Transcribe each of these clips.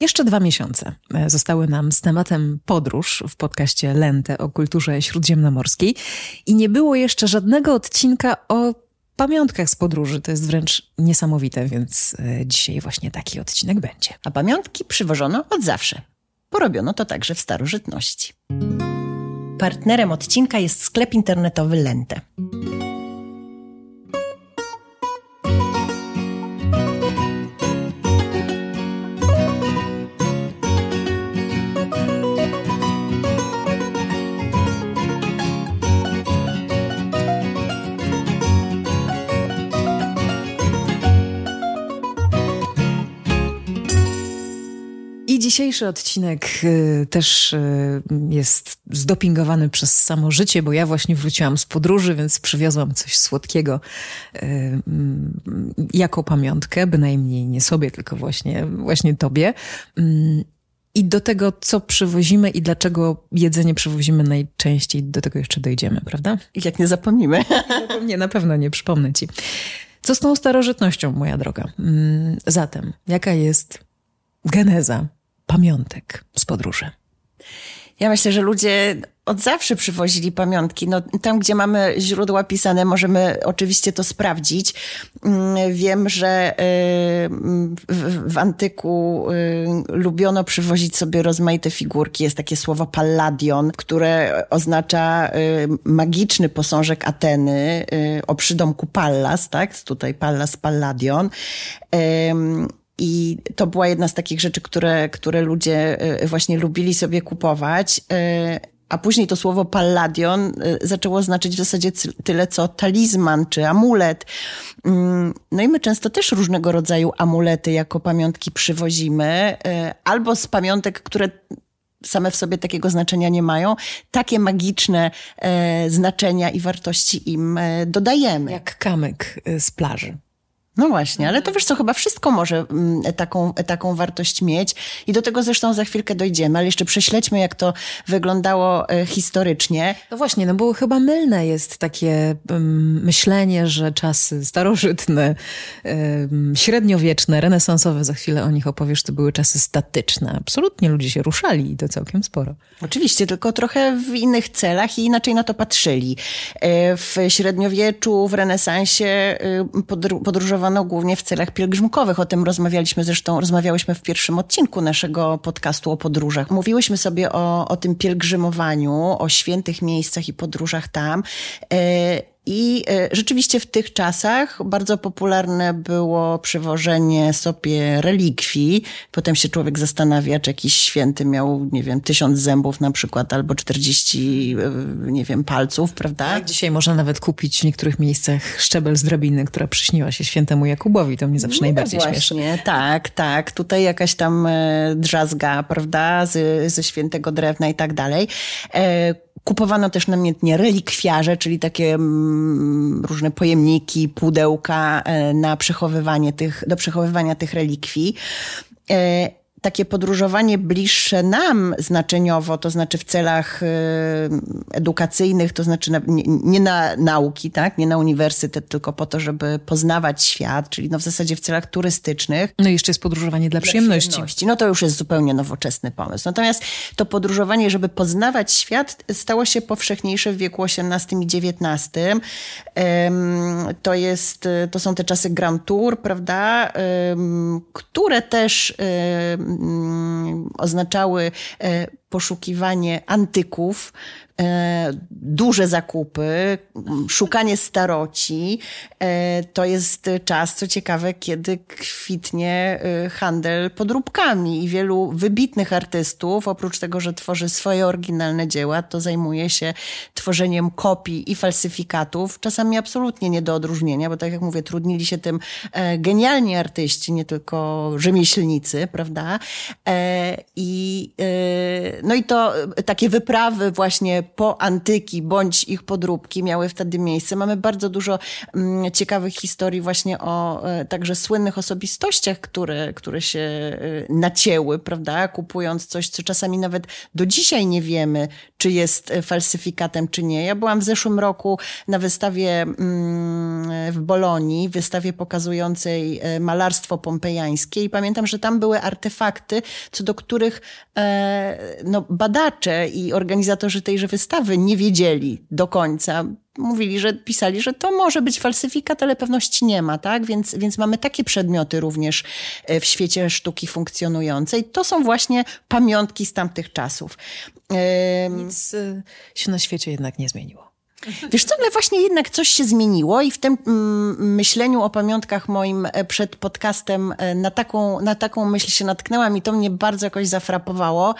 Jeszcze dwa miesiące e, zostały nam z tematem podróż w podcaście Lente o kulturze śródziemnomorskiej i nie było jeszcze żadnego odcinka o pamiątkach z podróży. To jest wręcz niesamowite, więc e, dzisiaj właśnie taki odcinek będzie. A pamiątki przywożono od zawsze. Porobiono to także w starożytności. Partnerem odcinka jest sklep internetowy Lente. Dzisiejszy odcinek y, też y, jest zdopingowany przez samo życie, bo ja właśnie wróciłam z podróży, więc przywiozłam coś słodkiego y, mm, jako pamiątkę, bynajmniej nie sobie, tylko właśnie, właśnie tobie. Mm, I do tego, co przywozimy i dlaczego jedzenie przywozimy najczęściej, do tego jeszcze dojdziemy, prawda? Jak nie zapomnimy. Nie, na pewno nie, przypomnę ci. Co z tą starożytnością, moja droga? Mm, zatem, jaka jest geneza pamiątek z podróży? Ja myślę, że ludzie od zawsze przywozili pamiątki. No, tam, gdzie mamy źródła pisane, możemy oczywiście to sprawdzić. Mm, wiem, że y, w, antyku y, lubiono przywozić sobie rozmaite figurki. Jest takie słowo palladion, które oznacza y, magiczny posążek Ateny o przydomku Pallas, tak? Tutaj Pallas, Palladion. I to była jedna z takich rzeczy, które, które ludzie e, właśnie lubili sobie kupować. E, a później to słowo palladion e, zaczęło znaczyć w zasadzie tyle, co talizman czy amulet. Mm, no i my często też różnego rodzaju amulety jako pamiątki przywozimy, albo z pamiątek, które same w sobie takiego znaczenia nie mają, takie magiczne znaczenia i wartości im dodajemy. Jak kamyk z plaży. No właśnie, ale to wiesz co, chyba wszystko może mm, taką, taką wartość mieć i do tego zresztą za chwilkę dojdziemy, ale jeszcze prześledźmy, jak to wyglądało e, historycznie. No właśnie, no bo chyba mylne jest takie um, myślenie, że czasy starożytne, um, średniowieczne, renesansowe, za chwilę o nich opowiesz, to były czasy statyczne. Absolutnie ludzie się ruszali i to całkiem sporo. Oczywiście, tylko trochę w innych celach i inaczej na to patrzyli. E, w średniowieczu, w renesansie e, podróżowano organizowano głównie w celach pielgrzymkowych. O tym rozmawialiśmy zresztą, rozmawiałyśmy w pierwszym odcinku naszego podcastu o podróżach. Mówiłyśmy sobie o, o tym pielgrzymowaniu, o świętych miejscach i podróżach tam. E, i e, rzeczywiście w tych czasach bardzo popularne było przywożenie sobie relikwii. Potem się człowiek zastanawia, czy jakiś święty miał, nie wiem, tysiąc zębów na przykład, albo czterdzieści, e, nie wiem, palców, prawda? Tak, dzisiaj można nawet kupić w niektórych miejscach szczebel z drabiny, która przyśniła się świętemu Jakubowi. To mnie zawsze no najbardziej właśnie, śmieszy. Tak, tak. Tutaj jakaś tam e, drzazga, prawda, z, ze świętego drewna i tak dalej Kupowano też namiętnie relikwiarze, czyli takie mm, różne pojemniki, pudełka e, na przechowywanie tych, do przechowywania tych relikwii. Takie podróżowanie bliższe nam znaczeniowo, to znaczy w celach y, edukacyjnych, to znaczy na, nie, nie, na nauki, tak? nie na uniwersytet, tylko po to, żeby poznawać świat, czyli no w zasadzie w celach turystycznych. No i jeszcze jest podróżowanie dla, dla przyjemności. przyjemności. No to już jest zupełnie nowoczesny pomysł. Natomiast to podróżowanie, żeby poznawać świat, stało się powszechniejsze w wieku XVIII i XIX. To jest, to są te czasy Grand Tour, prawda? Które też oznaczały e, poszukiwanie antyków, e, duże zakupy, szukanie staroci. E, to jest czas, co ciekawe, kiedy kwitnie e, handel podróbkami i wielu wybitnych artystów, oprócz tego, że tworzy swoje oryginalne dzieła, to zajmuje się tworzeniem kopii i falsyfikatów, czasami absolutnie nie do odróżnienia, bo tak jak mówię, trudnili się tym genialni artyści, nie tylko rzemieślnicy, prawda? I no i to takie wyprawy właśnie po antyki bądź ich podróbki miały wtedy miejsce. Mamy bardzo dużo mm, ciekawych historii właśnie o także słynnych osobistościach, które, które się nacięły, prawda, kupując coś, co czasami nawet do dzisiaj nie wiemy, czy jest falsyfikatem, czy nie. Ja byłam w zeszłym roku na wystawie mm, w Bolonii, wystawie pokazującej malarstwo pompejańskie i pamiętam, że tam były artefakty, co do których e, no, badacze i organizatorzy tejże wystawy nie wiedzieli do końca. Mówili, że pisali, że to może być falsyfikat, ale pewności nie ma, tak? Więc, więc mamy takie przedmioty również e, w świecie sztuki funkcjonującej. To są właśnie pamiątki z tamtych czasów. Nic e, się na świecie jednak nie zmieniło. Wiesz co, ale właśnie jednak coś się zmieniło i w tym mm, myśleniu o pamiątkach moim e, przed podcastem e, na taką, na taką myśl się natknęłam i to mnie bardzo jakoś zafrapowało.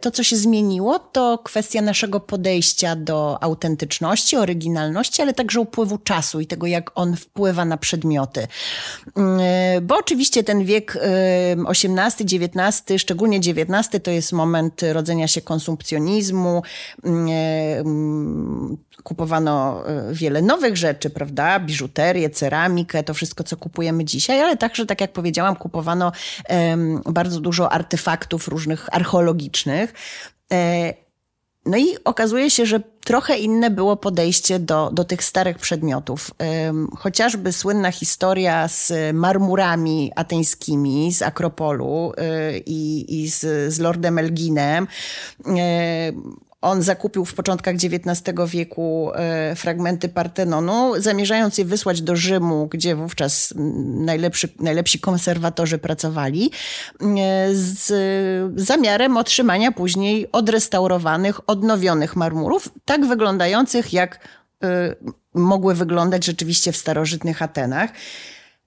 To, co się zmieniło, to kwestia naszego podejścia do autentyczności, oryginalności, ale także upływu czasu i tego, jak on wpływa na przedmioty. Mm, e, bo oczywiście ten wiek XVIII, XIX, szczególnie XIX, to jest moment rodzenia się konsumpcjonizmu, mm, kupowano e, wiele nowych rzeczy, prawda? Biżuterię, ceramikę, to wszystko, co kupujemy dzisiaj, ale także, tak jak powiedziałam, kupowano bardzo dużo artefaktów różnych archeologicznych. E, no i okazuje się, że trochę inne było podejście do, do tych starych przedmiotów. Chociażby słynna historia z marmurami ateńskimi z Akropolu e, i, i z, z Lordem Elginem on zakupił w początkach XIX wieku e, fragmenty Partenonu, zamierzając je wysłać do Rzymu, gdzie wówczas najlepszy, najlepsi konserwatorzy pracowali, e, z zamiarem otrzymania później odrestaurowanych, odnowionych marmurów, tak wyglądających jak e, mogły wyglądać rzeczywiście w starożytnych Atenach.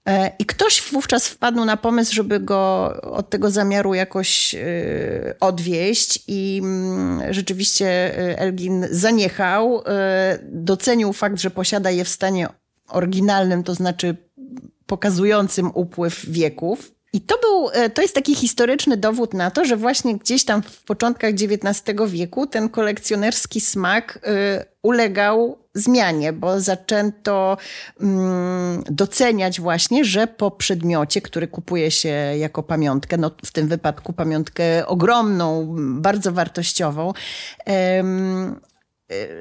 E, I ktoś wówczas wpadł na pomysł, żeby go od tego zamiaru jakoś e, odwieść, i mm, rzeczywiście e, Elgin zaniechał, docenił fakt, że posiada je w stanie oryginalnym, to znaczy pokazującym upływ wieków. I to był, to jest taki historyczny dowód na to, że właśnie gdzieś tam w początkach XIX wieku ten kolekcjonerski smak ulegał zmianie, bo zaczęto mm, doceniać właśnie, że po przedmiocie, który kupuje się jako pamiątkę, no w tym wypadku pamiątkę ogromną, bardzo wartościową,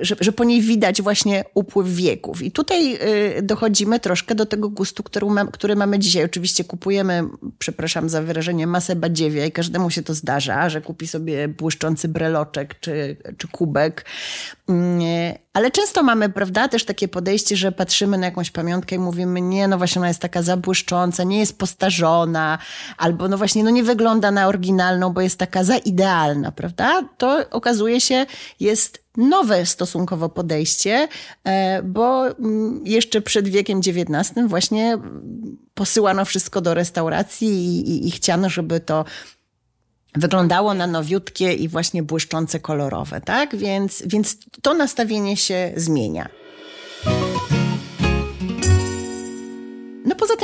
że, że po niej widać właśnie upływ wieków. I tutaj y, dochodzimy troszkę do tego gustu, który, ma, który mamy dzisiaj. Oczywiście kupujemy, przepraszam za wyrażenie, masę badziewia i każdemu się to zdarza, że kupi sobie błyszczący breloczek czy, czy kubek. Mm, ale często mamy, prawda, też takie podejście, że patrzymy na jakąś pamiątkę i mówimy, nie, no właśnie ona jest taka zabłyszcząca, nie jest postarzona, albo no właśnie, no nie wygląda na oryginalną, bo jest taka za idealna, prawda? To okazuje się, jest nowe stosunkowo podejście, e, bo mm, jeszcze przed wiekiem XIX właśnie posyłano wszystko do restauracji i, i, i chciano, żeby to wyglądało na nowiutkie i właśnie błyszczące kolorowe, tak? Więc, więc to nastawienie się zmienia.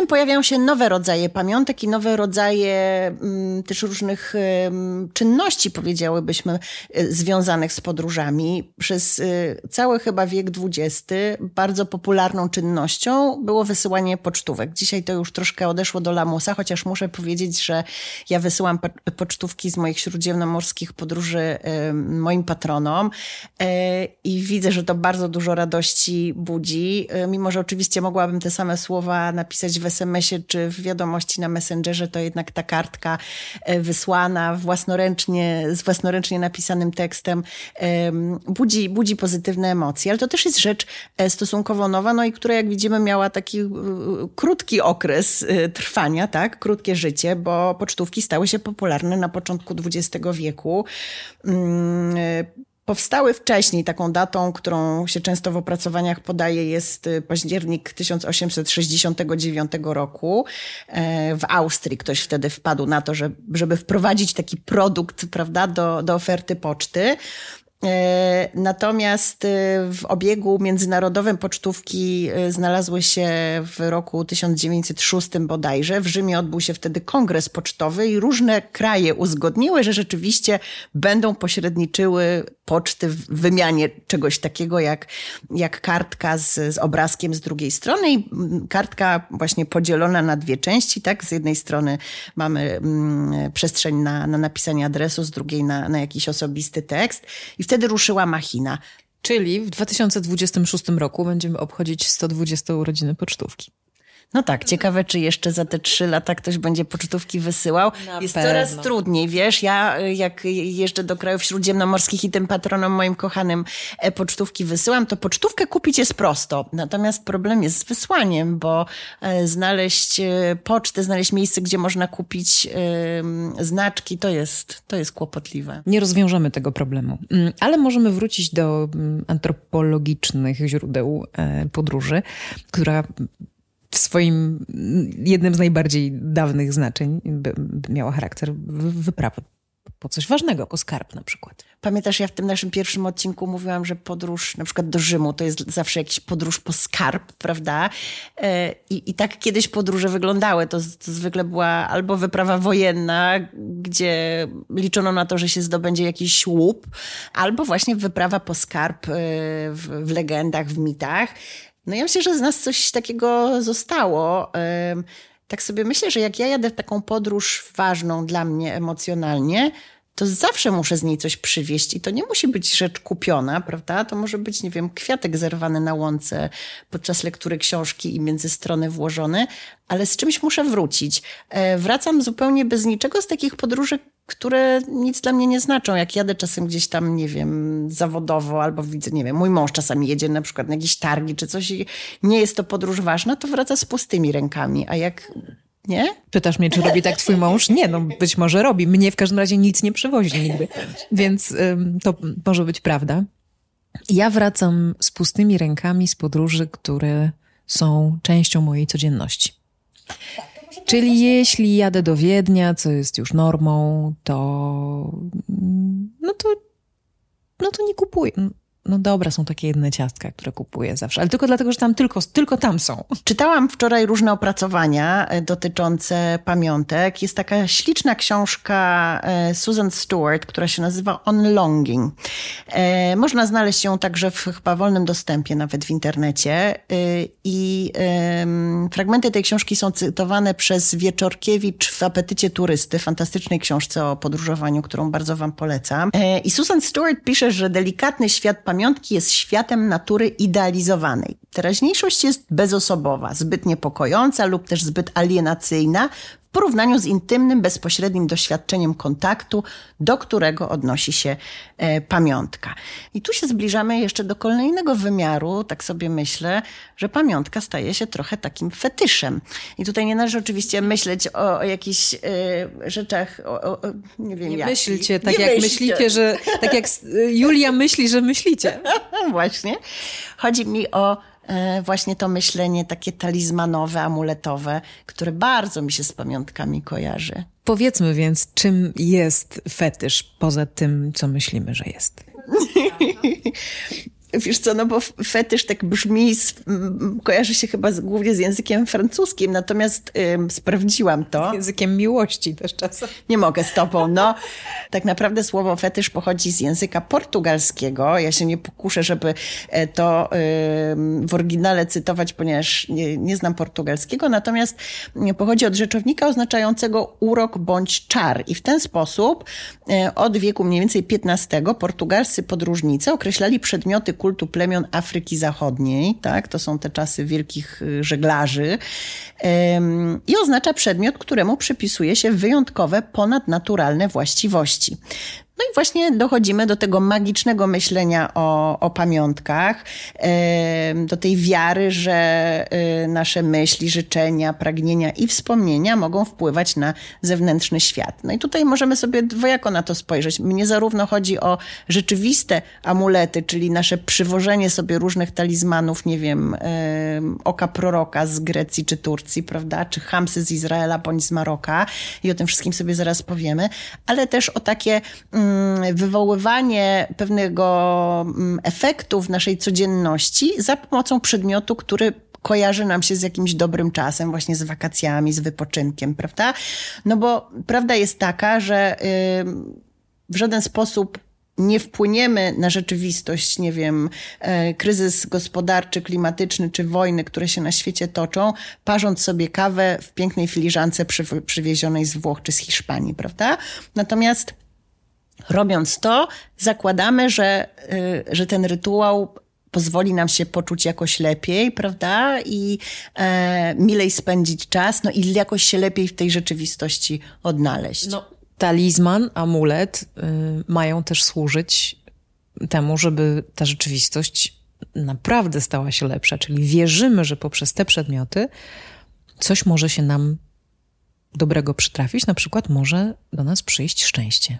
Pojawiają się nowe rodzaje pamiątek i nowe rodzaje mm, też różnych czynności, powiedziałybyśmy, y, związanych z podróżami. Przez y, cały chyba wiek XX bardzo popularną czynnością było wysyłanie pocztówek. Dzisiaj to już troszkę odeszło do lamusa, chociaż muszę powiedzieć, że ja wysyłam pocztówki z moich śródziemnomorskich podróży moim patronom e, i widzę, że to bardzo dużo radości budzi, e, mimo że oczywiście mogłabym te same słowa napisać napisać w SMS-ie czy w wiadomości na Messengerze, to jednak ta kartka e, wysłana własnoręcznie, z własnoręcznie napisanym tekstem budzi, budzi pozytywne emocje. Ale to też jest rzecz e, stosunkowo nowa, no i która jak widzimy miała taki e, krótki okres trwania, tak, krótkie życie, bo pocztówki stały się popularne na początku XX wieku. Powstały wcześniej. Taką datą, którą się często w opracowaniach podaje, jest y, październik 1869 roku. E, w Austrii ktoś wtedy wpadł na to, że, żeby wprowadzić taki produkt prawda, do, do oferty poczty. E, natomiast e, w obiegu międzynarodowym pocztówki e, znalazły się w roku 1906 bodajże. W Rzymie odbył się wtedy kongres pocztowy i różne kraje uzgodniły, że rzeczywiście będą pośredniczyły poczty w wymianie czegoś takiego jak, jak kartka z, z obrazkiem z drugiej strony i mm, kartka właśnie podzielona na dwie części, tak? Z jednej strony mamy mm, przestrzeń na, na napisanie adresu, z drugiej na, na jakiś osobisty tekst i wtedy ruszyła machina. Czyli w 2026 roku będziemy obchodzić 120 urodziny pocztówki. No tak, ciekawe, czy jeszcze za te trzy lata ktoś będzie pocztówki wysyłał. Na Jest pewno. coraz trudniej, wiesz, ja jak jeżdżę do krajów śródziemnomorskich i tym patronom moim kochanym e, pocztówki wysyłam, to pocztówkę kupić jest prosto. Natomiast problem jest z wysłaniem, bo e, znaleźć e, pocztę, znaleźć miejsce, gdzie można kupić znaczki, to jest, to jest kłopotliwe. Nie rozwiążemy tego problemu, mm, ale możemy wrócić do mm, antropologicznych źródeł podróży, która w swoim jednym z najbardziej dawnych znaczeń miała charakter wyprawy po coś ważnego, po skarb na przykład. Pamiętasz, ja w tym naszym pierwszym odcinku mówiłam, że podróż na przykład do Rzymu to jest zawsze jakiś podróż po skarb, prawda? E, I, i tak kiedyś podróże wyglądały. To, to zwykle była albo wyprawa wojenna, gdzie liczono na to, że się zdobędzie jakiś łup, albo właśnie wyprawa po skarb e, w, w legendach, w mitach. No ja myślę, że z nas coś takiego zostało. Tak sobie myślę, że jak ja jadę w taką podróż ważną dla mnie emocjonalnie, to zawsze muszę z niej coś przywieźć i to nie musi być rzecz kupiona, prawda? To może być, nie wiem, kwiatek zerwany na łące podczas lektury książki i między strony włożony, ale z czymś muszę wrócić. E, wracam zupełnie bez niczego z takich podróży, które nic dla mnie nie znaczą. Jak jadę czasem gdzieś tam, nie wiem, zawodowo, albo widzę, nie wiem, mój mąż czasami jedzie na przykład na jakieś targi czy coś i nie jest to podróż ważna, to wraca z pustymi rękami. A jak nie? Pytasz mnie, czy robi tak twój mąż? Nie, no być może robi. Mnie w każdym razie nic nie przywozi nigdy. Więc ym, to może być prawda. Ja wracam z pustymi rękami z podróży, które są częścią mojej codzienności. Czyli jeśli jadę do Wiednia, co jest już normą, to no to no to nie kupuję no dobra, są takie jedne ciastka, które kupuję zawsze, ale tylko dlatego, że tam tylko, tylko tam są. Czytałam wczoraj różne opracowania e, dotyczące pamiątek. Jest taka śliczna książka e, Susan Stewart, która się nazywa On Longing. E, można znaleźć ją także w chyba wolnym dostępie, nawet w internecie. I fragmenty tej książki są cytowane przez Wieczorkiewicz w Apetycie Turysty, fantastycznej książce o podróżowaniu, którą bardzo wam polecam. I Susan Stewart pisze, że delikatny świat pamiątki jest światem natury idealizowanej. Teraźniejszość jest bezosobowa, zbyt niepokojąca lub też zbyt alienacyjna w porównaniu z intymnym, bezpośrednim doświadczeniem kontaktu, do którego odnosi się e, pamiątka. I tu się zbliżamy jeszcze do kolejnego wymiaru, tak sobie myślę, że pamiątka staje się trochę takim fetyszem. I tutaj nie należy oczywiście myśleć o, o jakichś e, rzeczach, o, o, nie wiem, Nie myślcie tak, nie jak myślcie. myślicie, że tak jak Julia myśli, że myślicie. Właśnie. Chodzi mi o E, właśnie to myślenie takie talizmanowe, amuletowe, które bardzo mi się z pamiątkami kojarzy. Powiedzmy więc, czym jest fetysz poza tym, co myślimy, że jest? Wiesz co, no bo fetysz tak brzmi, kojarzy się chyba z, głównie z językiem francuskim, natomiast ym, sprawdziłam to. Z językiem miłości też czasem. Nie mogę z tobą, no. Tak naprawdę słowo fetysz pochodzi z języka portugalskiego. Ja się nie pokuszę, żeby e, to ym, w oryginale cytować, ponieważ nie, nie znam portugalskiego, natomiast pochodzi od rzeczownika oznaczającego urok bądź czar. I w ten sposób y, od wieku mniej więcej XV portugalscy podróżnicy określali przedmioty kultu plemion Afryki Zachodniej, tak? To są te czasy wielkich y, żeglarzy. I oznacza przedmiot, któremu przypisuje się wyjątkowe, ponadnaturalne właściwości. No i właśnie dochodzimy do tego magicznego myślenia o, o pamiątkach, do tej wiary, że y, nasze myśli, życzenia, pragnienia i wspomnienia mogą wpływać na zewnętrzny świat. No i tutaj możemy sobie dwojako na to spojrzeć. Mnie zarówno chodzi o rzeczywiste amulety, czyli nasze przywożenie sobie różnych talizmanów, nie wiem, oka proroka z Grecji czy Turcji, prawda, czy hamsy z Izraela bądź z Maroka i o tym wszystkim sobie zaraz powiemy, ale też o takie mm, wywoływanie pewnego mm, efektu w naszej codzienności za pomocą przedmiotu, który kojarzy nam się z jakimś dobrym czasem, właśnie z wakacjami, z wypoczynkiem, prawda? No bo prawda jest taka, że w żaden sposób nie wpłyniemy na rzeczywistość, nie wiem, e, kryzys gospodarczy, klimatyczny czy wojny, które się na świecie toczą, parząc sobie kawę w pięknej filiżance przy, przywiezionej z Włoch czy z Hiszpanii, prawda? Natomiast robiąc to, zakładamy, że, e, że ten rytuał pozwoli nam się poczuć jakoś lepiej, prawda? I e, milej spędzić czas, no i jakoś się lepiej w tej rzeczywistości odnaleźć. No, talizman, amulet y, mają też służyć temu, żeby ta rzeczywistość naprawdę stała się lepsza. Czyli wierzymy, że poprzez te przedmioty coś może się nam dobrego przytrafić, na przykład może do nas przyjść szczęście.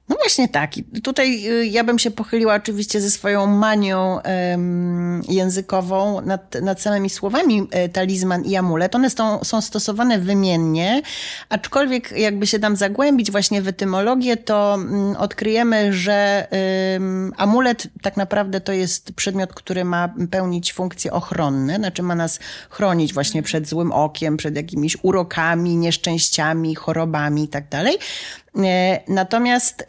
No właśnie tak. I tutaj y, ja bym się pochyliła oczywiście ze swoją manią um, językową nad, nad samymi słowami e, talizman i amulet. One są, są stosowane wymiennie, aczkolwiek jakby się tam zagłębić właśnie w etymologię, to um, odkryjemy, że um, amulet tak naprawdę to jest przedmiot, który ma pełnić funkcje ochronne, znaczy ma nas chronić właśnie przed złym okiem, przed jakimiś urokami, nieszczęściami, chorobami i tak dalej. E, natomiast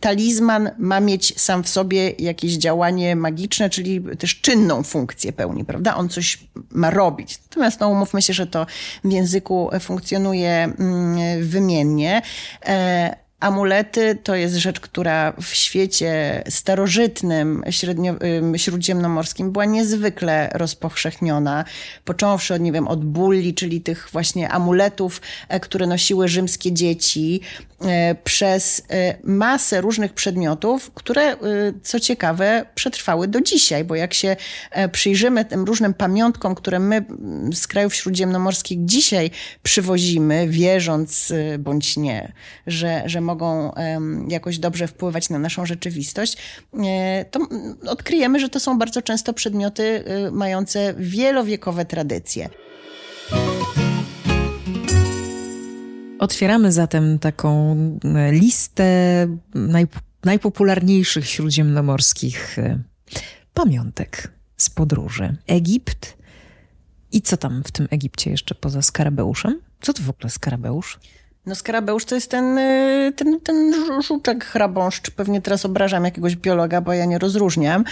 talizman ma mieć sam w sobie jakieś działanie magiczne, czyli też czynną funkcję pełni, prawda? On coś ma robić. Natomiast no, umówmy się, że to w języku funkcjonuje mm, wymiennie. E, Amulety to jest rzecz, która w świecie starożytnym, średnio, śródziemnomorskim była niezwykle rozpowszechniona. Począwszy od, nie wiem, od bulli, czyli tych właśnie amuletów, e, które nosiły rzymskie dzieci, przez e, masę różnych przedmiotów, które, co ciekawe, przetrwały do dzisiaj, bo jak się przyjrzymy tym różnym pamiątkom, które my z krajów śródziemnomorskich dzisiaj przywozimy, wierząc bądź nie, że, że mogą jakoś dobrze wpływać na naszą rzeczywistość, e, to odkryjemy, że to są bardzo często przedmioty e, mające wielowiekowe tradycje. Otwieramy zatem taką e, listę naj, najpopularniejszych śródziemnomorskich pamiątek z podróży. Egipt. I co tam w tym Egipcie jeszcze poza skarabeuszem? Co to w ogóle skarabeusz? No skarabeusz to jest ten, y, ten, ten żuczek hrabąszcz. Pewnie teraz obrażam jakiegoś biologa, bo ja nie rozróżniam.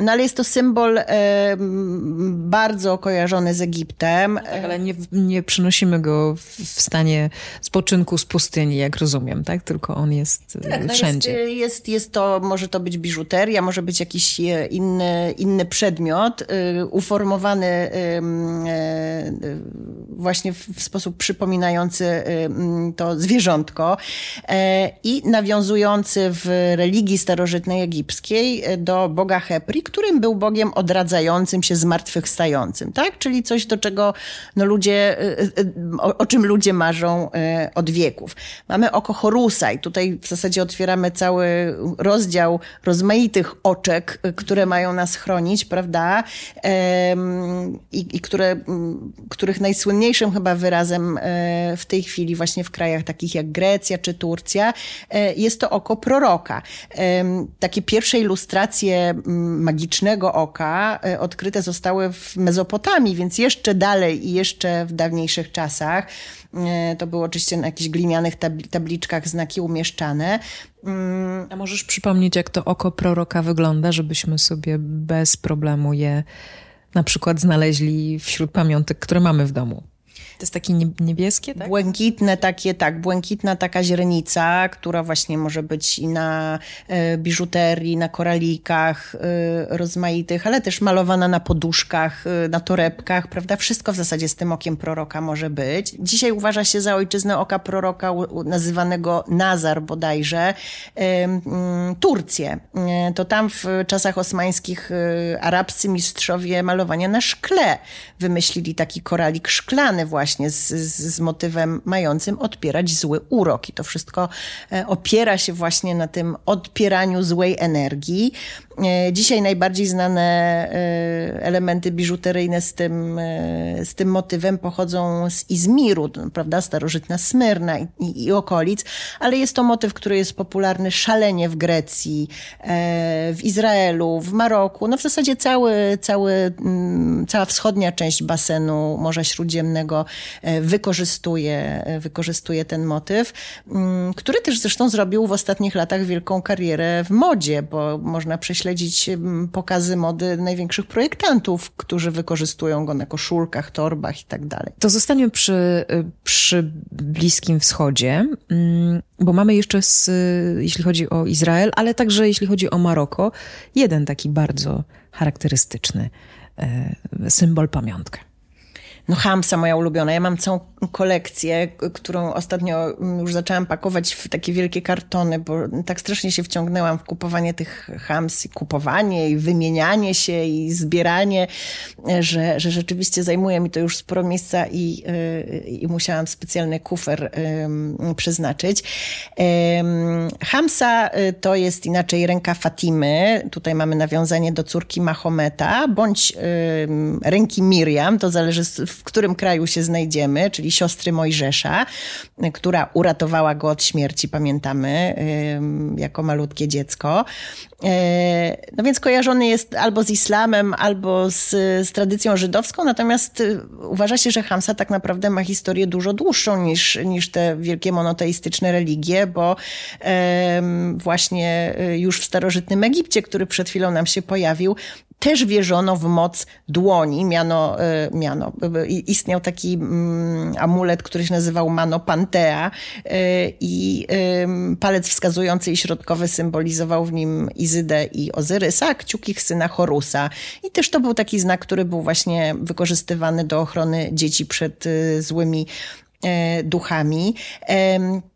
No ale jest to symbol bardzo kojarzony z Egiptem. Tak, ale nie, nie przynosimy go w stanie spoczynku z pustyni, jak rozumiem, tak? Tylko on jest y, tak, no wszędzie. Jest, jest, jest to, może to być biżuteria, może być jakiś e, inny, inny przedmiot, y, uformowany właśnie w sposób przypominający Y, to zwierzątko e, i nawiązujący w religii starożytnej egipskiej e, do boga Hepri, którym był bogiem odradzającym się, zmartwychwstającym, tak? Czyli coś, do czego no, ludzie, y, y, o, o czym ludzie marzą e, od wieków. Mamy oko Horusa i tutaj w zasadzie otwieramy cały rozdział rozmaitych oczek, które mają nas chronić, prawda? I, i które, których najsłynniejszym chyba wyrazem w tej chwili właśnie w krajach takich jak Grecja czy Turcja, e, jest to oko proroka. Takie pierwsze ilustracje magicznego oka e, odkryte zostały w Mezopotamii, więc jeszcze dalej i jeszcze w dawniejszych czasach. E, to było oczywiście na jakichś glinianych tabliczkach znaki umieszczane. Mm. A możesz przypomnieć, jak to oko proroka wygląda, żebyśmy sobie bez problemu je na przykład znaleźli wśród pamiątek, które mamy w domu? To jest takie niebieskie, tak? Błękitne takie, tak, błękitna taka źrenica, która właśnie może być i na e, biżuterii, na koralikach e, rozmaitych, ale też malowana na poduszkach, e, na torebkach, prawda? Wszystko w zasadzie z tym okiem proroka może być. Dzisiaj uważa się za ojczyznę oka proroka nazywanego Nazar bodajże, Turcję. To tam w czasach osmańskich arabscy mistrzowie malowania na szkle wymyślili taki koralik szklany, związany właśnie z, z motywem mającym odpierać zły urok. I to wszystko e, opiera się właśnie na tym odpieraniu złej energii. E, dzisiaj najbardziej znane e, elementy biżuteryjne z tym, z tym motywem pochodzą z Izmiru, prawda, starożytna Smyrna i, i, i okolic, ale jest to motyw, który jest popularny szalenie w Grecji, w Izraelu, w Maroku, no w zasadzie cały, cały, mm, cała wschodnia część basenu Morza Śródziemnego wykorzystuje, wykorzystuje ten motyw, mm, który też zresztą zrobił w ostatnich latach wielką karierę w modzie, bo można prześledzić mm, pokazy mody największych projektantów, którzy wykorzystują go na koszulkach, torbach i tak dalej. To zostaniemy przy, przy Bliskim Wschodzie, mm, bo mamy jeszcze, z, jeśli chodzi o Izrael, ale także jeśli chodzi o Maroko, jeden taki bardzo charakterystyczny e, symbol, pamiątkę. No Hamsa moja ulubiona. Ja mam całą kolekcję, którą ostatnio już zaczęłam pakować w takie wielkie kartony, bo tak strasznie się wciągnęłam w kupowanie tych Hams i kupowanie i wymienianie się i zbieranie, że, że rzeczywiście zajmuje mi to już sporo miejsca i, i musiałam specjalny kufer przeznaczyć. Hamsa y, to jest inaczej ręka Fatimy. Tutaj mamy nawiązanie do córki Mahometa, bądź ręki Miriam, to zależy w którym kraju się znajdziemy, czyli siostry Mojżesza, która uratowała go od śmierci, pamiętamy, jako malutkie dziecko. E, no więc kojarzony jest albo z islamem, albo z, z tradycją żydowską, natomiast y, uważa się, że Hamsa tak naprawdę ma historię dużo dłuższą niż, niż te wielkie monoteistyczne religie, bo właśnie y, już w starożytnym Egipcie, który przed chwilą nam się pojawił, też wierzono w moc dłoni. Miano, e, miano istniał taki mm, amulet, który się nazywał Mano Pantea e, i palec wskazujący i środkowy symbolizował w nim Izydę i Ozyrysa, a kciuk ich syna Horusa. I też to był taki znak, który był właśnie wykorzystywany do ochrony dzieci przed e, złymi duchami.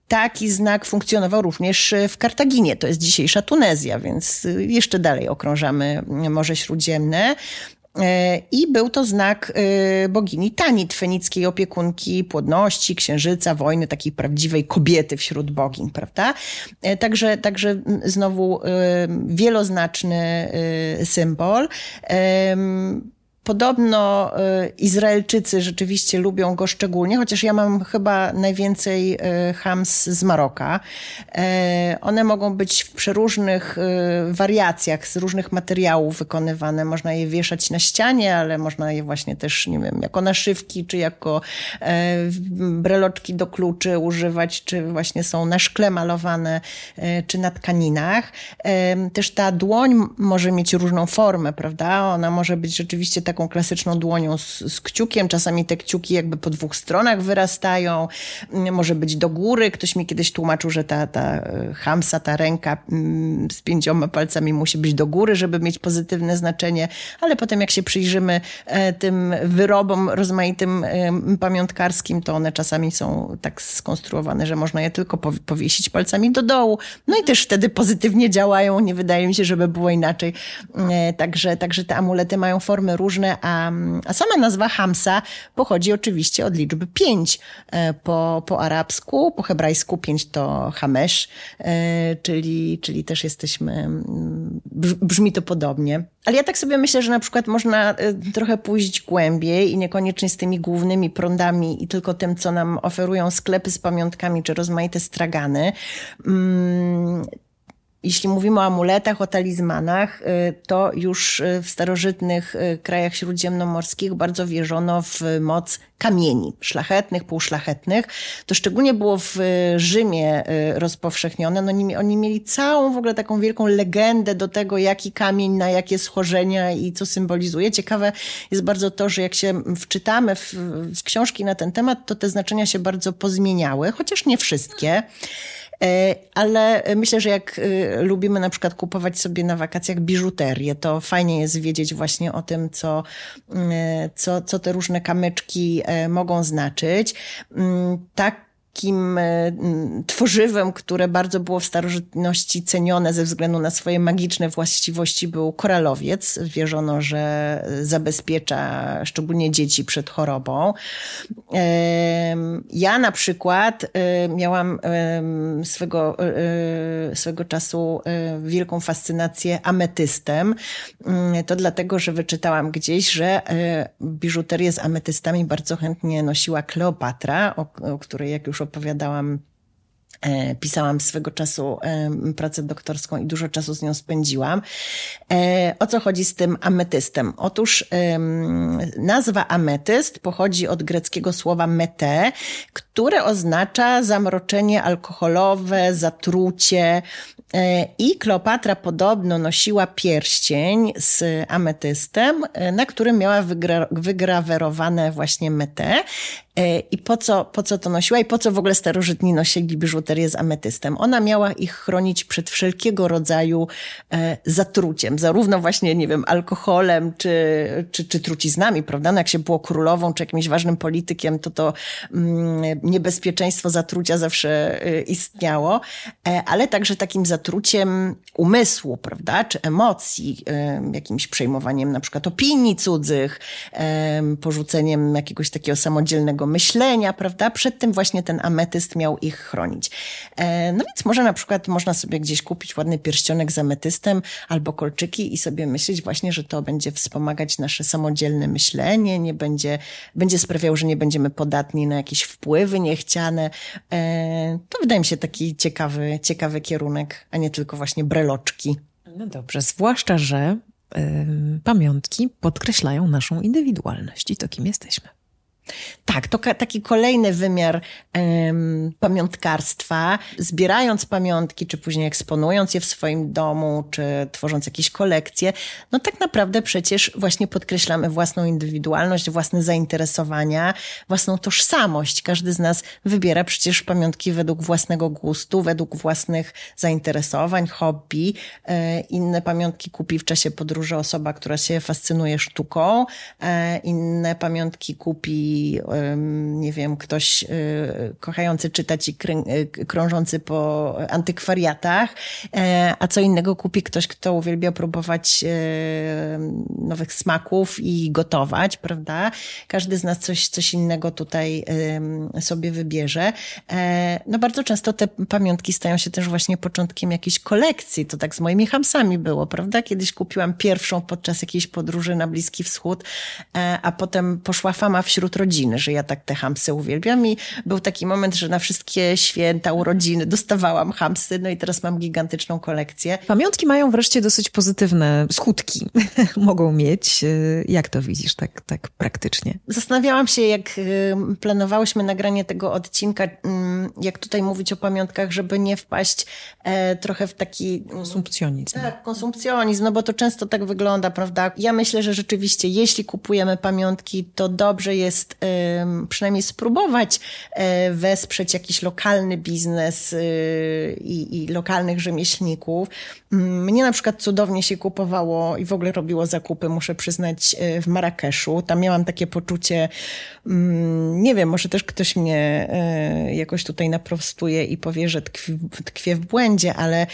Taki znak funkcjonował również w Kartaginie, to jest dzisiejsza Tunezja, więc jeszcze dalej okrążamy Morze Śródziemne. E, I był to znak e, bogini Tanit, fenickiej opiekunki płodności, księżyca, wojny, takiej prawdziwej kobiety wśród bogin, prawda? E, także, także znowu wieloznaczny symbol. Podobno y, Izraelczycy rzeczywiście lubią go szczególnie, chociaż ja mam chyba najwięcej y, hams z Maroka. Y, one mogą być w przeróżnych wariacjach, z różnych materiałów wykonywane. Można je wieszać na ścianie, ale można je właśnie też, nie wiem, jako naszywki, czy jako breloczki do kluczy używać, czy właśnie są na szkle malowane, czy na tkaninach. Też ta dłoń może mieć różną formę, prawda? Ona może być rzeczywiście tak taką klasyczną dłonią z, z kciukiem. Czasami te kciuki jakby po dwóch stronach wyrastają. Mm, może być do góry. Ktoś mi kiedyś tłumaczył, że ta, ta e, hamsa, ta ręka mm, z pięcioma palcami musi być do góry, żeby mieć pozytywne znaczenie. Ale potem jak się przyjrzymy e, tym wyrobom rozmaitym e, pamiątkarskim, to one czasami są tak skonstruowane, że można je tylko powiesić palcami do dołu. No i też wtedy pozytywnie działają. Nie wydaje mi się, żeby było inaczej. Także, także te amulety mają formy różne a, a sama nazwa Hamsa pochodzi oczywiście od liczby pięć e, po, po arabsku, po hebrajsku pięć to Hamesz, e, czyli, czyli też jesteśmy, brzmi to podobnie. Ale ja tak sobie myślę, że na przykład można e, trochę pójść głębiej i niekoniecznie z tymi głównymi prądami i tylko tym, co nam oferują sklepy z pamiątkami czy rozmaite stragany. Jeśli mówimy o amuletach, o talizmanach, y, to już y, w starożytnych y, krajach śródziemnomorskich bardzo wierzono w moc kamieni szlachetnych, półszlachetnych. To szczególnie było w Rzymie rozpowszechnione. No, oni mieli całą w ogóle taką wielką legendę do tego, jaki kamień na jakie schorzenia i co symbolizuje. Ciekawe jest bardzo to, że jak się wczytamy w, w książki na ten temat, to te znaczenia się bardzo pozmieniały, chociaż nie wszystkie. E, ale myślę, że jak e, lubimy na przykład kupować sobie na wakacjach biżuterię, to fajnie jest wiedzieć właśnie o tym, co, mm, e, co, co te różne kamyczki mogą znaczyć. Mm, tak takim e, tworzywem, które bardzo było w starożytności cenione ze względu na swoje magiczne właściwości, był koralowiec. Wierzono, że zabezpiecza szczególnie dzieci przed chorobą. Ja na przykład e, miałam swego, e, swego czasu wielką fascynację ametystem. Mm, to dlatego, że wyczytałam gdzieś, że biżuterię z ametystami bardzo chętnie nosiła Kleopatra, o, o której jak już opowiadałam, e, pisałam swego czasu e, pracę doktorską i dużo czasu z nią spędziłam. E, o co chodzi z tym ametystem? Otóż nazwa ametyst pochodzi od greckiego słowa mete, które oznacza zamroczenie alkoholowe, zatrucie. I Kleopatra podobno nosiła pierścień z ametystem, na którym miała wygra wygrawerowane właśnie mete. E, I po co, po co to nosiła i po co w ogóle starożytni nosili biżuterię z ametystem? Ona miała ich chronić przed wszelkiego rodzaju e, zatruciem, zarówno właśnie, nie wiem, alkoholem czy, czy, czy truciznami, prawda? No jak się było królową czy jakimś ważnym politykiem, to to mm, niebezpieczeństwo zatrucia zawsze e, istniało, ale także takim zatruciem umysłu, prawda? Czy emocji, jakimś przejmowaniem na przykład opinii cudzych, porzuceniem jakiegoś takiego samodzielnego myślenia, prawda? Przed tym właśnie ten ametyst miał ich chronić. E, no więc może na przykład można sobie gdzieś kupić ładny pierścionek z ametystem albo kolczyki i sobie myśleć właśnie, że to będzie wspomagać nasze samodzielne myślenie, nie będzie, będzie sprawiał, że nie będziemy podatni na jakieś wpływy niechciane. E, to wydaje mi się taki ciekawy, ciekawy kierunek, a nie tylko właśnie breloczki. No dobrze, zwłaszcza, że y, pamiątki podkreślają naszą indywidualność i to, kim jesteśmy. Tak, to taki kolejny wymiar um, pamiątkarstwa. Zbierając pamiątki, czy później eksponując je w swoim domu, czy tworząc jakieś kolekcje, no tak naprawdę przecież właśnie podkreślamy własną indywidualność, własne zainteresowania, własną tożsamość. Każdy z nas wybiera przecież pamiątki według własnego gustu, według własnych zainteresowań, hobby. E, inne pamiątki kupi w czasie podróży osoba, która się fascynuje sztuką. E, inne pamiątki kupi nie wiem, ktoś y, kochający czytać i y, krążący po antykwariatach, e, a co innego kupi ktoś, kto uwielbia próbować e, nowych smaków i gotować, prawda? Każdy z nas coś, coś innego tutaj sobie wybierze. E, no bardzo często te pamiątki stają się też właśnie początkiem jakiejś kolekcji. To tak z moimi hamsami było, prawda? Kiedyś kupiłam pierwszą podczas jakiejś podróży na Bliski Wschód, a potem poszła fama wśród rodziny, że ja tak te hamsy uwielbiam i był taki moment, że na wszystkie święta, urodziny dostawałam hamsy, no i teraz mam gigantyczną kolekcję. Pamiątki mają wreszcie dosyć pozytywne skutki. Mogą mieć. Jak to widzisz tak, tak praktycznie? Zastanawiałam się, jak y, planowałyśmy nagranie tego odcinka, mm, jak tutaj mówić o pamiątkach, żeby nie wpaść e, trochę w taki... Konsumpcjonizm. Tak, konsumpcjonizm, no bo to często tak wygląda, prawda? Ja myślę, że rzeczywiście, jeśli kupujemy pamiątki, to dobrze jest przynajmniej spróbować e, wesprzeć jakiś lokalny biznes y, i, i lokalnych rzemieślników. Mnie na przykład cudownie się kupowało i w ogóle robiło zakupy, muszę przyznać, e, w Marrakeszu. Tam miałam takie poczucie, mm, nie wiem, może też ktoś mnie e, jakoś tutaj naprostuje i powie, że tkwi, tkwię w błędzie, ale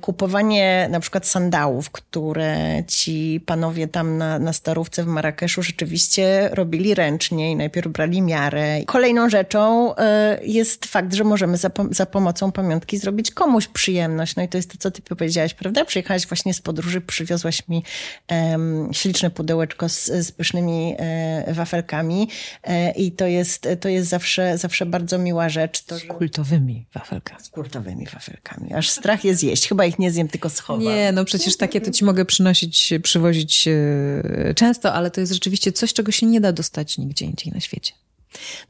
kupowanie na przykład sandałów, które ci panowie tam na, na starówce w Marrakeszu rzeczywiście robili ręcznie i najpierw brali miarę. Kolejną rzeczą e, jest fakt, że możemy za, za pomocą pamiątki zrobić komuś przyjemność. No i to jest to, co ty powiedziałaś, prawda? Przyjechałaś właśnie z podróży, przywiozłaś mi um, śliczne pudełeczko z, z pysznymi e, wafelkami e, i to jest, to jest zawsze, zawsze bardzo miła rzecz. To, z kultowymi wafelkami. Z kultowymi wafelkami. Aż strach je zjeść. Chyba ich nie zjem, tylko schowam. Nie, no przecież takie to ci mogę przynosić, przywozić e, często, ale to jest rzeczywiście coś, czego się nie da dostać nigdzie indziej na świecie.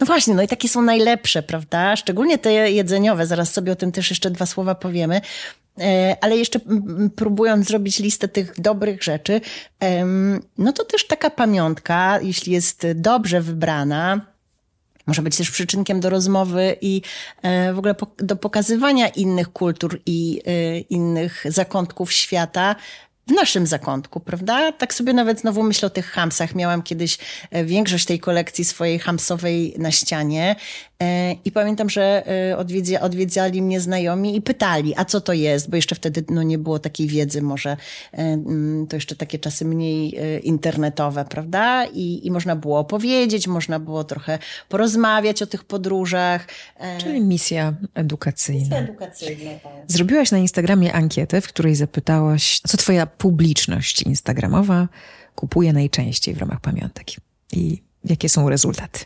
No właśnie, no i takie są najlepsze, prawda? Szczególnie te jedzeniowe, zaraz sobie o tym też jeszcze dwa słowa powiemy. E, ale jeszcze próbując zrobić listę tych dobrych rzeczy, no to też taka pamiątka, jeśli jest dobrze wybrana, może być też przyczynkiem do rozmowy i e, w ogóle do pokazywania innych kultur i e, innych zakątków świata, w naszym zakątku, prawda? Tak sobie nawet znowu myślę o tych hamsach. Miałam kiedyś e, większość tej kolekcji swojej hamsowej na ścianie I pamiętam, że e, odwiedzali mnie znajomi i pytali, a co to jest, bo jeszcze wtedy no, nie było takiej wiedzy, może mm, to jeszcze takie czasy mniej internetowe, prawda? I, i można było opowiedzieć, można było trochę porozmawiać o tych podróżach. Czyli misja edukacyjna. Misja edukacyjna, tak. Zrobiłaś na Instagramie ankietę, w której zapytałaś, co twoja publiczność instagramowa kupuje najczęściej w ramach pamiątek i jakie są rezultaty?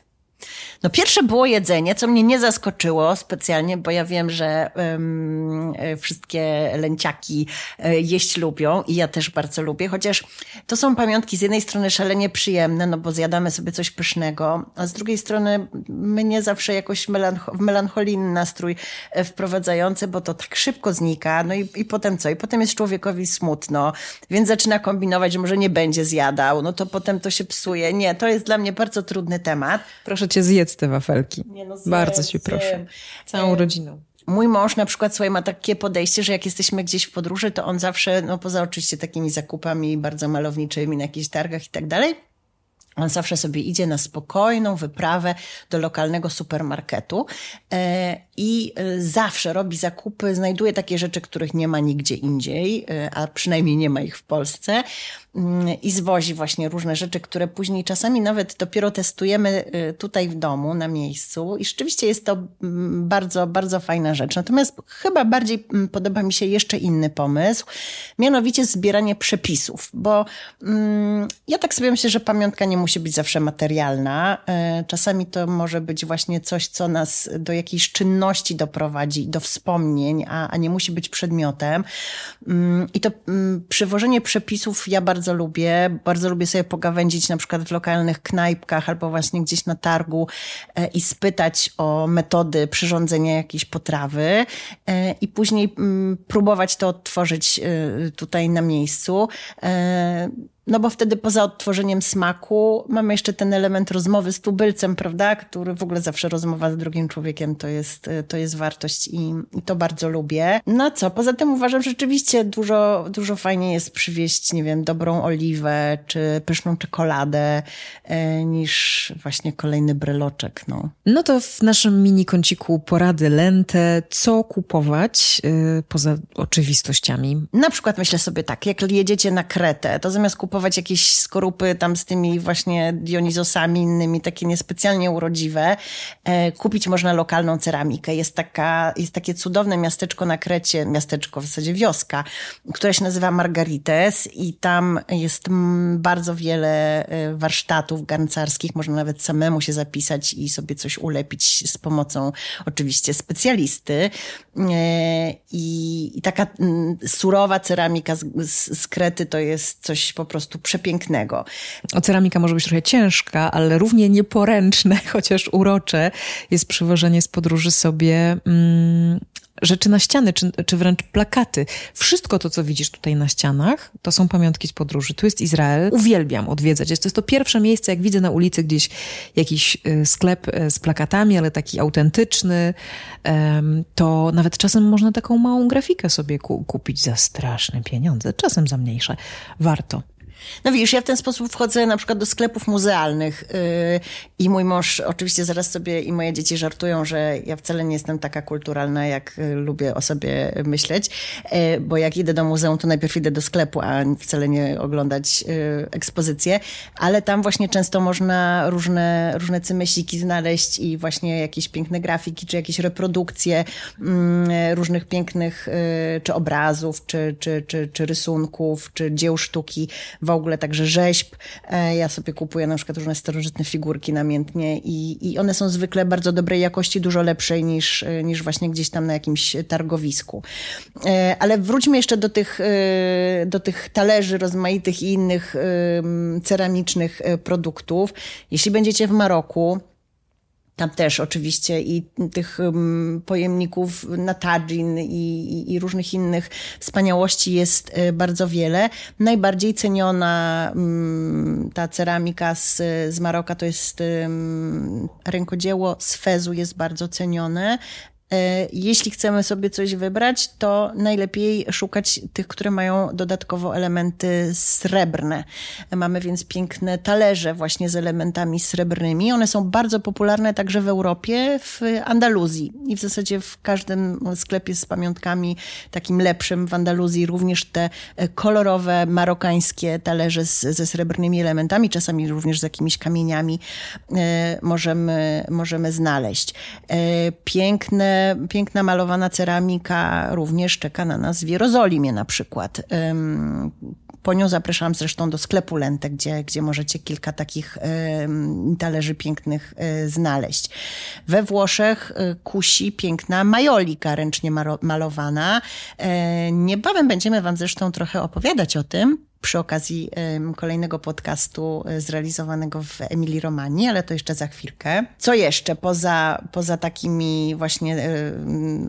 No pierwsze było jedzenie, co mnie nie zaskoczyło specjalnie, bo ja wiem, że um, wszystkie lęciaki e, jeść lubią i ja też bardzo lubię, chociaż to są pamiątki z jednej strony szalenie przyjemne, no bo zjadamy sobie coś pysznego, a z drugiej strony mnie zawsze jakoś melancho w melancholijny nastrój e, wprowadzający, bo to tak szybko znika, no i, i potem co? I potem jest człowiekowi smutno, więc zaczyna kombinować, że może nie będzie zjadał, no to potem to się psuje. Nie, to jest dla mnie bardzo trudny temat. Proszę cię zjedz te wafelki. Nie, no zjem, Bardzo cię proszę. Całą e, rodziną. Mój mąż na przykład słuchaj, ma takie podejście, że jak jesteśmy gdzieś w podróży, to on zawsze, no poza oczywiście takimi zakupami bardzo malowniczymi na jakichś targach i tak dalej, on zawsze sobie idzie na spokojną wyprawę do lokalnego supermarketu e, i e, zawsze robi zakupy, znajduje takie rzeczy, których nie ma nigdzie indziej, a przynajmniej nie ma ich w Polsce i zwozi właśnie różne rzeczy, które później czasami nawet dopiero testujemy y, tutaj w domu, na miejscu. I rzeczywiście jest to mm, bardzo, bardzo fajna rzecz. Natomiast chyba bardziej mm, podoba mi się jeszcze inny pomysł, mianowicie zbieranie przepisów, bo mm, ja tak sobie myślę, że pamiątka nie musi być zawsze materialna. Y, czasami to może być właśnie coś, co nas do jakiejś czynności doprowadzi, do wspomnień, a, a nie musi być przedmiotem. I to przywożenie przepisów ja bardzo bardzo lubię. Bardzo lubię sobie pogawędzić na przykład w lokalnych knajpkach albo właśnie gdzieś na targu e, i spytać o metody przyrządzenia jakiejś potrawy e, i później mm, próbować to odtworzyć e, tutaj na miejscu. No bo wtedy poza odtworzeniem smaku mamy jeszcze ten element rozmowy z tubylcem, prawda? Który w ogóle zawsze rozmowa z drugim człowiekiem to jest, to jest wartość i, i to bardzo lubię. No co, poza tym uważam, że rzeczywiście dużo, dużo fajniej jest przywieźć, nie wiem, dobrą oliwę czy pyszną czekoladę e, niż właśnie kolejny breloczek, no. No to w naszym mini kąciku porady lente, co kupować e, poza oczywistościami? Na przykład myślę sobie tak, jak jedziecie na Kretę, to zamiast kupować kupować jakieś skorupy tam z tymi właśnie Dionizosami innymi, takie niespecjalnie urodziwe. E, kupić można lokalną ceramikę. Jest, taka, jest takie cudowne miasteczko na Krecie, miasteczko, w zasadzie wioska, która się nazywa Margarites i tam jest bardzo wiele e, warsztatów garncarskich. Można nawet samemu się zapisać i sobie coś ulepić z pomocą oczywiście specjalisty. E, I, i taka surowa ceramika z, z, z Krety to jest coś po prostu prostu przepięknego. O ceramika może być trochę ciężka, ale równie nieporęczne, chociaż urocze jest przywożenie z podróży sobie mm, rzeczy na ściany, czy, czy wręcz plakaty. Wszystko to, co widzisz tutaj na ścianach, to są pamiątki z podróży. Tu jest Izrael. Uwielbiam odwiedzać. To, jest to pierwsze miejsce, jak widzę na ulicy gdzieś jakiś y, sklep y, z plakatami, ale taki autentyczny, to nawet czasem można taką małą grafikę sobie kupić za straszne pieniądze, czasem za mniejsze. Warto. No widzisz, ja w ten sposób wchodzę na przykład do sklepów muzealnych yy, i mój mąż oczywiście zaraz sobie i moje dzieci żartują, że ja wcale nie jestem taka kulturalna, jak y, lubię o sobie myśleć, yy, bo jak idę do muzeum, to najpierw idę do sklepu, a wcale nie oglądać yy, ekspozycję, ale tam właśnie często można różne, różne cymesiki znaleźć i właśnie jakieś piękne grafiki, czy jakieś reprodukcje mm, różnych pięknych y, czy obrazów, czy, czy, czy, czy rysunków, czy dzieł sztuki w ogóle także rzeźb. E, ja sobie kupuję na przykład różne starożytne figurki namiętnie i, i one są zwykle bardzo dobrej jakości, dużo lepszej niż, e, niż właśnie gdzieś tam na jakimś targowisku. E, ale wróćmy jeszcze do tych, do tych talerzy rozmaitych i innych ceramicznych produktów. Jeśli będziecie w Maroku, tam też oczywiście i tych um, pojemników na tadżin i, i, i, różnych innych wspaniałości jest y, bardzo wiele. Najbardziej ceniona um, ta ceramika z, z Maroka to jest rękodzieło z Fezu jest bardzo cenione. E, jeśli chcemy sobie coś wybrać, to najlepiej szukać tych, które mają dodatkowo elementy srebrne. Mamy więc piękne talerze właśnie z elementami srebrnymi. One są bardzo popularne także w Europie, w Andaluzji i w zasadzie w każdym sklepie z pamiątkami takim lepszym w Andaluzji również te kolorowe, marokańskie talerze z, ze srebrnymi elementami, czasami również z jakimiś kamieniami e, możemy, możemy znaleźć. E, piękna malowana ceramika również czeka na nas w Jerozolimie na przykład. Po nią zapraszam zresztą do sklepu Lente, gdzie, gdzie możecie kilka takich talerzy pięknych y, znaleźć. We Włoszech y, kusi piękna majolika ręcznie malowana. niebawem będziemy Wam zresztą trochę opowiadać o tym przy okazji kolejnego podcastu e, zrealizowanego w Emilii Romani, ale to jeszcze za chwilkę. Co jeszcze poza, poza takimi właśnie e,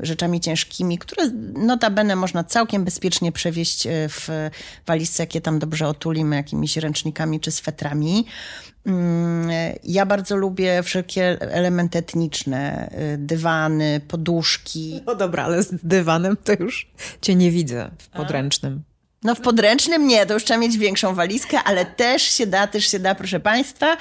rzeczami ciężkimi, które notabene można całkiem bezpiecznie przewieźć e, w walizce, jakie tam dobrze otulimy jakimiś ręcznikami czy swetrami. Mm, ja bardzo lubię wszelkie elementy etniczne, dywany, poduszki. No dobra, ale z dywanem to już cię nie widzę w podręcznym. No w podręcznym nie, to już trzeba mieć większą walizkę, ale też się da, też się da, proszę Państwa,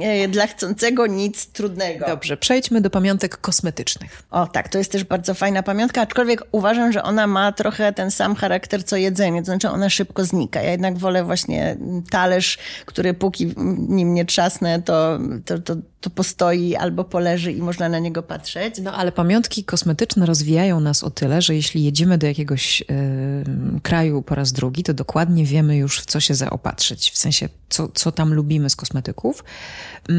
e, dla chcącego nic trudnego. Dobrze, przejdźmy do pamiątek kosmetycznych. O tak, to jest też bardzo fajna pamiątka, aczkolwiek uważam, że ona ma trochę ten sam charakter co jedzenie, to znaczy ona szybko znika. Ja jednak wolę właśnie talerz, który póki nim nie trzasnę, to, to, to to postoi albo poleży i można na niego patrzeć. No ale pamiątki kosmetyczne rozwijają nas o tyle, że jeśli jedziemy do jakiegoś y, kraju po raz drugi, to dokładnie wiemy już w co się zaopatrzyć. W sensie, co, co tam lubimy z kosmetyków. Y,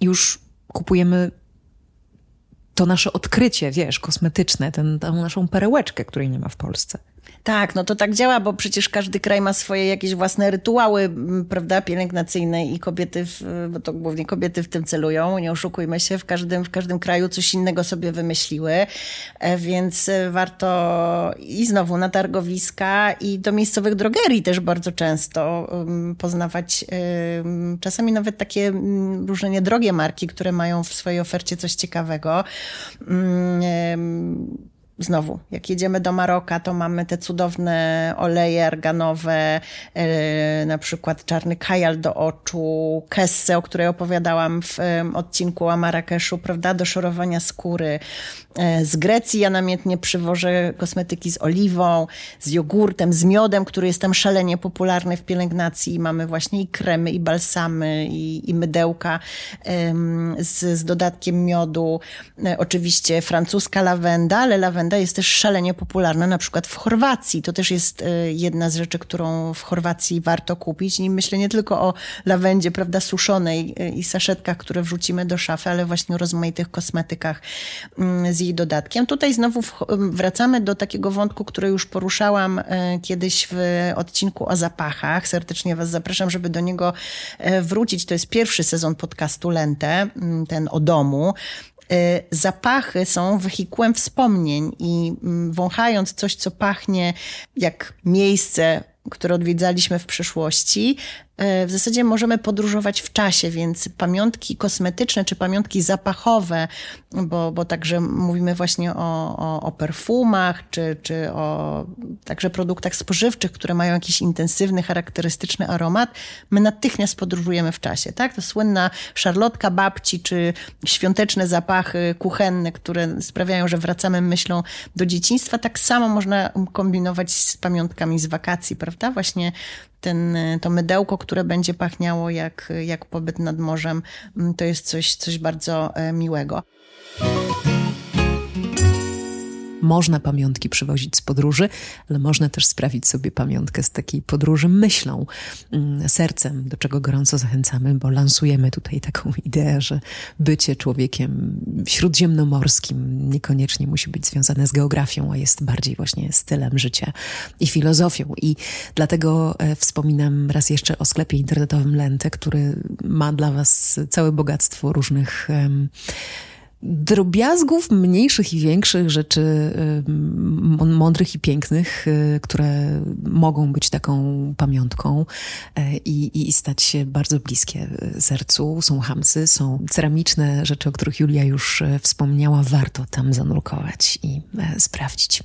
już kupujemy to nasze odkrycie, wiesz, kosmetyczne, tą naszą perełeczkę, której nie ma w Polsce. Tak, no to tak działa, bo przecież każdy kraj ma swoje jakieś własne rytuały, prawda, pielęgnacyjne i kobiety, w, bo to głównie kobiety w tym celują, nie oszukujmy się, w każdym, w każdym kraju coś innego sobie wymyśliły, e, więc e, warto i znowu na targowiska i do miejscowych drogerii też bardzo często poznawać czasami nawet takie różne niedrogie marki, które mają w swojej ofercie coś ciekawego znowu, jak jedziemy do Maroka, to mamy te cudowne oleje arganowe, yy, na przykład czarny kajal do oczu, kessę, o której opowiadałam w odcinku o Marrakeszu, prawda, do szorowania skóry. Yy, z Grecji ja namiętnie przywożę kosmetyki z oliwą, z jogurtem, z miodem, który jest tam szalenie popularny w pielęgnacji. Mamy właśnie i kremy, i balsamy, i, i mydełka z, z dodatkiem miodu. Oczywiście francuska lawenda, ale lawenda jest też szalenie popularna, na przykład w Chorwacji. To też jest e, jedna z rzeczy, którą w Chorwacji warto kupić. I myślę nie tylko o lawendzie, prawda, suszonej e, i saszetkach, które wrzucimy do szafy, ale właśnie o rozmaitych kosmetykach mm, z jej dodatkiem. Tutaj znowu wracamy do takiego wątku, który już poruszałam e, kiedyś w odcinku o zapachach. Serdecznie Was zapraszam, żeby do niego wrócić. To jest pierwszy sezon podcastu Lente, mm, ten o domu. Y, zapachy są wehikułem wspomnień i mm, wąchając coś, co pachnie jak miejsce, które odwiedzaliśmy w przeszłości, w zasadzie możemy podróżować w czasie, więc pamiątki kosmetyczne czy pamiątki zapachowe, bo, bo także mówimy właśnie o, o, o perfumach, czy, czy o także produktach spożywczych, które mają jakiś intensywny, charakterystyczny aromat, my natychmiast podróżujemy w czasie. Tak? To słynna szarlotka babci, czy świąteczne zapachy kuchenne, które sprawiają, że wracamy myślą do dzieciństwa. Tak samo można kombinować z pamiątkami z wakacji, prawda? Właśnie ten, to mydełko, które będzie pachniało jak, jak pobyt nad morzem, mm, to jest coś, coś bardzo e, miłego. Można pamiątki przywozić z podróży, ale można też sprawić sobie pamiątkę z takiej podróży myślą, mm, sercem, do czego gorąco zachęcamy, bo lansujemy tutaj taką ideę, że bycie człowiekiem śródziemnomorskim niekoniecznie musi być związane z geografią, a jest bardziej właśnie stylem życia i filozofią. I dlatego e, wspominam raz jeszcze o sklepie internetowym Lente, który ma dla Was całe bogactwo różnych drobiazgów mniejszych i większych, rzeczy y, mądrych i pięknych, y, które mogą być taką pamiątką y, i, i stać się bardzo bliskie sercu. Są hamsy, są ceramiczne rzeczy, o których Julia już wspomniała. Warto tam zanurkować i sprawdzić.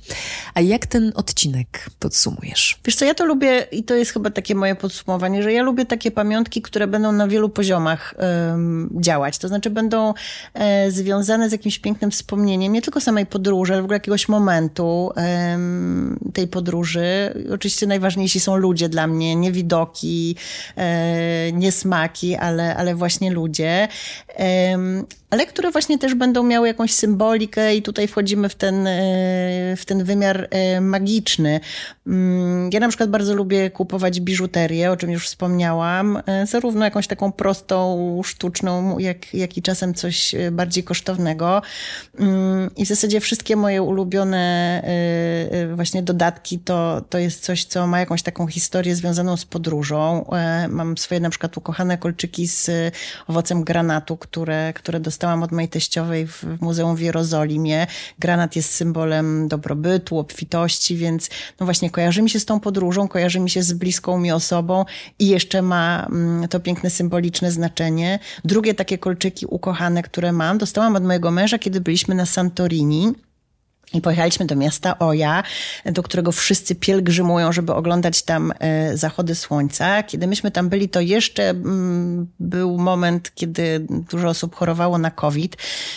A jak ten odcinek podsumujesz? Wiesz co, ja to lubię i to jest chyba takie moje podsumowanie, że ja lubię takie pamiątki, które będą na wielu poziomach um, działać. To znaczy będą e, związane związane z jakimś pięknym wspomnieniem, nie tylko samej podróży, ale w ogóle jakiegoś momentu um, tej podróży. Oczywiście najważniejsi są ludzie dla mnie, nie widoki, e, nie smaki, ale, ale właśnie ludzie. Um, ale które właśnie też będą miały jakąś symbolikę i tutaj wchodzimy w ten, e, w ten wymiar e, magiczny. Mm, ja na przykład bardzo lubię kupować biżuterię, o czym już wspomniałam, e, zarówno jakąś taką prostą, sztuczną, jak, jak i czasem coś bardziej kosztownego. Mm, I w zasadzie wszystkie moje ulubione właśnie dodatki to, to jest coś, co ma jakąś taką historię związaną z podróżą. Mam swoje na przykład ukochane kolczyki z owocem granatu, które, które dostałam dostałam od mojej teściowej w Muzeum w Jerozolimie. Granat jest symbolem dobrobytu, obfitości, więc no właśnie kojarzy mi się z tą podróżą, kojarzy mi się z bliską mi osobą i jeszcze ma mm, to piękne symboliczne znaczenie. Drugie takie kolczyki ukochane, które mam, dostałam od mojego męża, kiedy byliśmy na Santorini. I pojechaliśmy do miasta Oja, do którego wszyscy pielgrzymują, żeby oglądać tam e, zachody słońca. Kiedy myśmy tam byli, to jeszcze mm, był moment, kiedy dużo osób chorowało na COVID,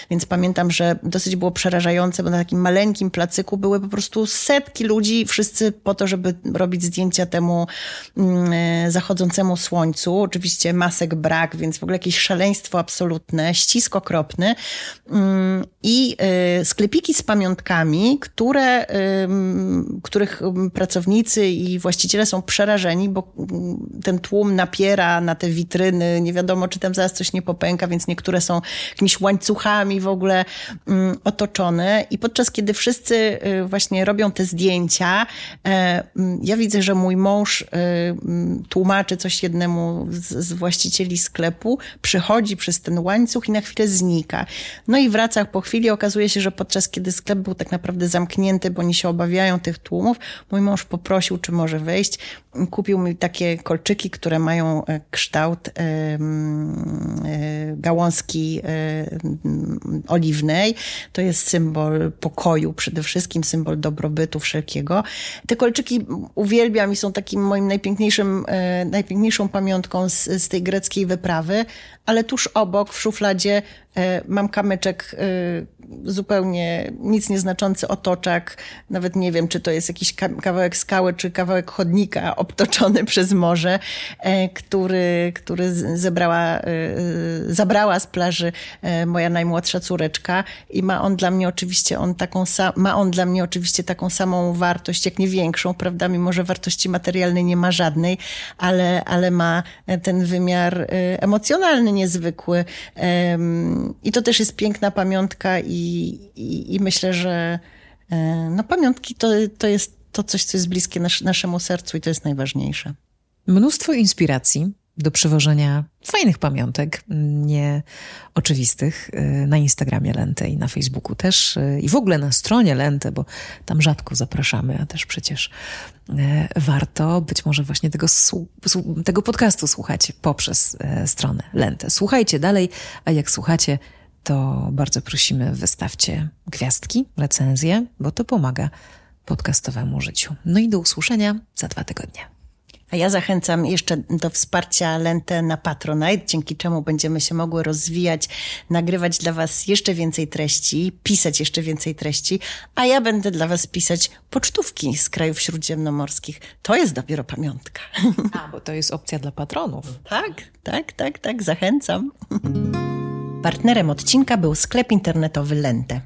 więc pamiętam, że dosyć było przerażające, bo na takim maleńkim placyku były po prostu setki ludzi, wszyscy po to, żeby robić zdjęcia temu mm, e, zachodzącemu słońcu. Oczywiście masek brak, więc w ogóle jakieś szaleństwo absolutne, ścisk okropny. Mm, I e, sklepiki z pamiątkami które, których pracownicy i właściciele są przerażeni, bo ten tłum napiera na te witryny, nie wiadomo, czy tam zaraz coś nie popęka, więc niektóre są jakimiś łańcuchami w ogóle otoczone. I podczas kiedy wszyscy y, właśnie robią te zdjęcia, e, ja widzę, że mój mąż y, tłumaczy coś jednemu z właścicieli sklepu, przychodzi przez ten łańcuch i na chwilę znika. No i wraca po chwili, okazuje się, że podczas kiedy sklep był tak naprawdę zamknięty, bo oni się obawiają tych tłumów. Mój mąż poprosił, czy może wejść. Kupił mi takie kolczyki, które mają e, kształt e, e, gałązki oliwnej. To jest symbol pokoju przede wszystkim, symbol dobrobytu wszelkiego. Te kolczyki uwielbiam i są takim moim najpiękniejszym, najpiękniejszą pamiątką z, z tej greckiej wyprawy, ale tuż obok w szufladzie mam kamyczek zupełnie nic nieznaczący otoczak. Nawet nie wiem, czy to jest jakiś kawałek skały, czy kawałek chodnika obtoczony przez morze, e, który, który zebrała, e, zabrała z plaży e, moja najmłodsza córeczka i ma on dla mnie oczywiście on taką ma on dla mnie oczywiście taką samą wartość, jak nie większą, prawda? Mimo, że wartości materialnej nie ma żadnej, ale, ale ma ten wymiar emocjonalny niezwykły. I to też jest piękna pamiątka i, i, i myślę, że no, pamiątki to, to jest to coś, co jest bliskie nas, naszemu sercu i to jest najważniejsze. Mnóstwo inspiracji do przywożenia fajnych pamiątek, nieoczywistych, y, na Instagramie Lentę i na Facebooku też y, i w ogóle na stronie Lentę, bo tam rzadko zapraszamy, a też przecież y, warto być może właśnie tego, tego podcastu słuchać poprzez stronę Lentę. Słuchajcie dalej, a jak słuchacie, to bardzo prosimy wystawcie gwiazdki, recenzje, bo to pomaga podcastowemu życiu. No i do usłyszenia za dwa tygodnie. A ja zachęcam jeszcze do wsparcia Lentę na Patronite, dzięki czemu będziemy się mogły rozwijać, nagrywać dla Was jeszcze więcej treści, pisać jeszcze więcej treści, a ja będę dla Was pisać pocztówki z krajów śródziemnomorskich. To jest dopiero pamiątka. A, bo to jest opcja dla patronów. Tak, tak, tak, tak, zachęcam. Partnerem odcinka był sklep internetowy Lente.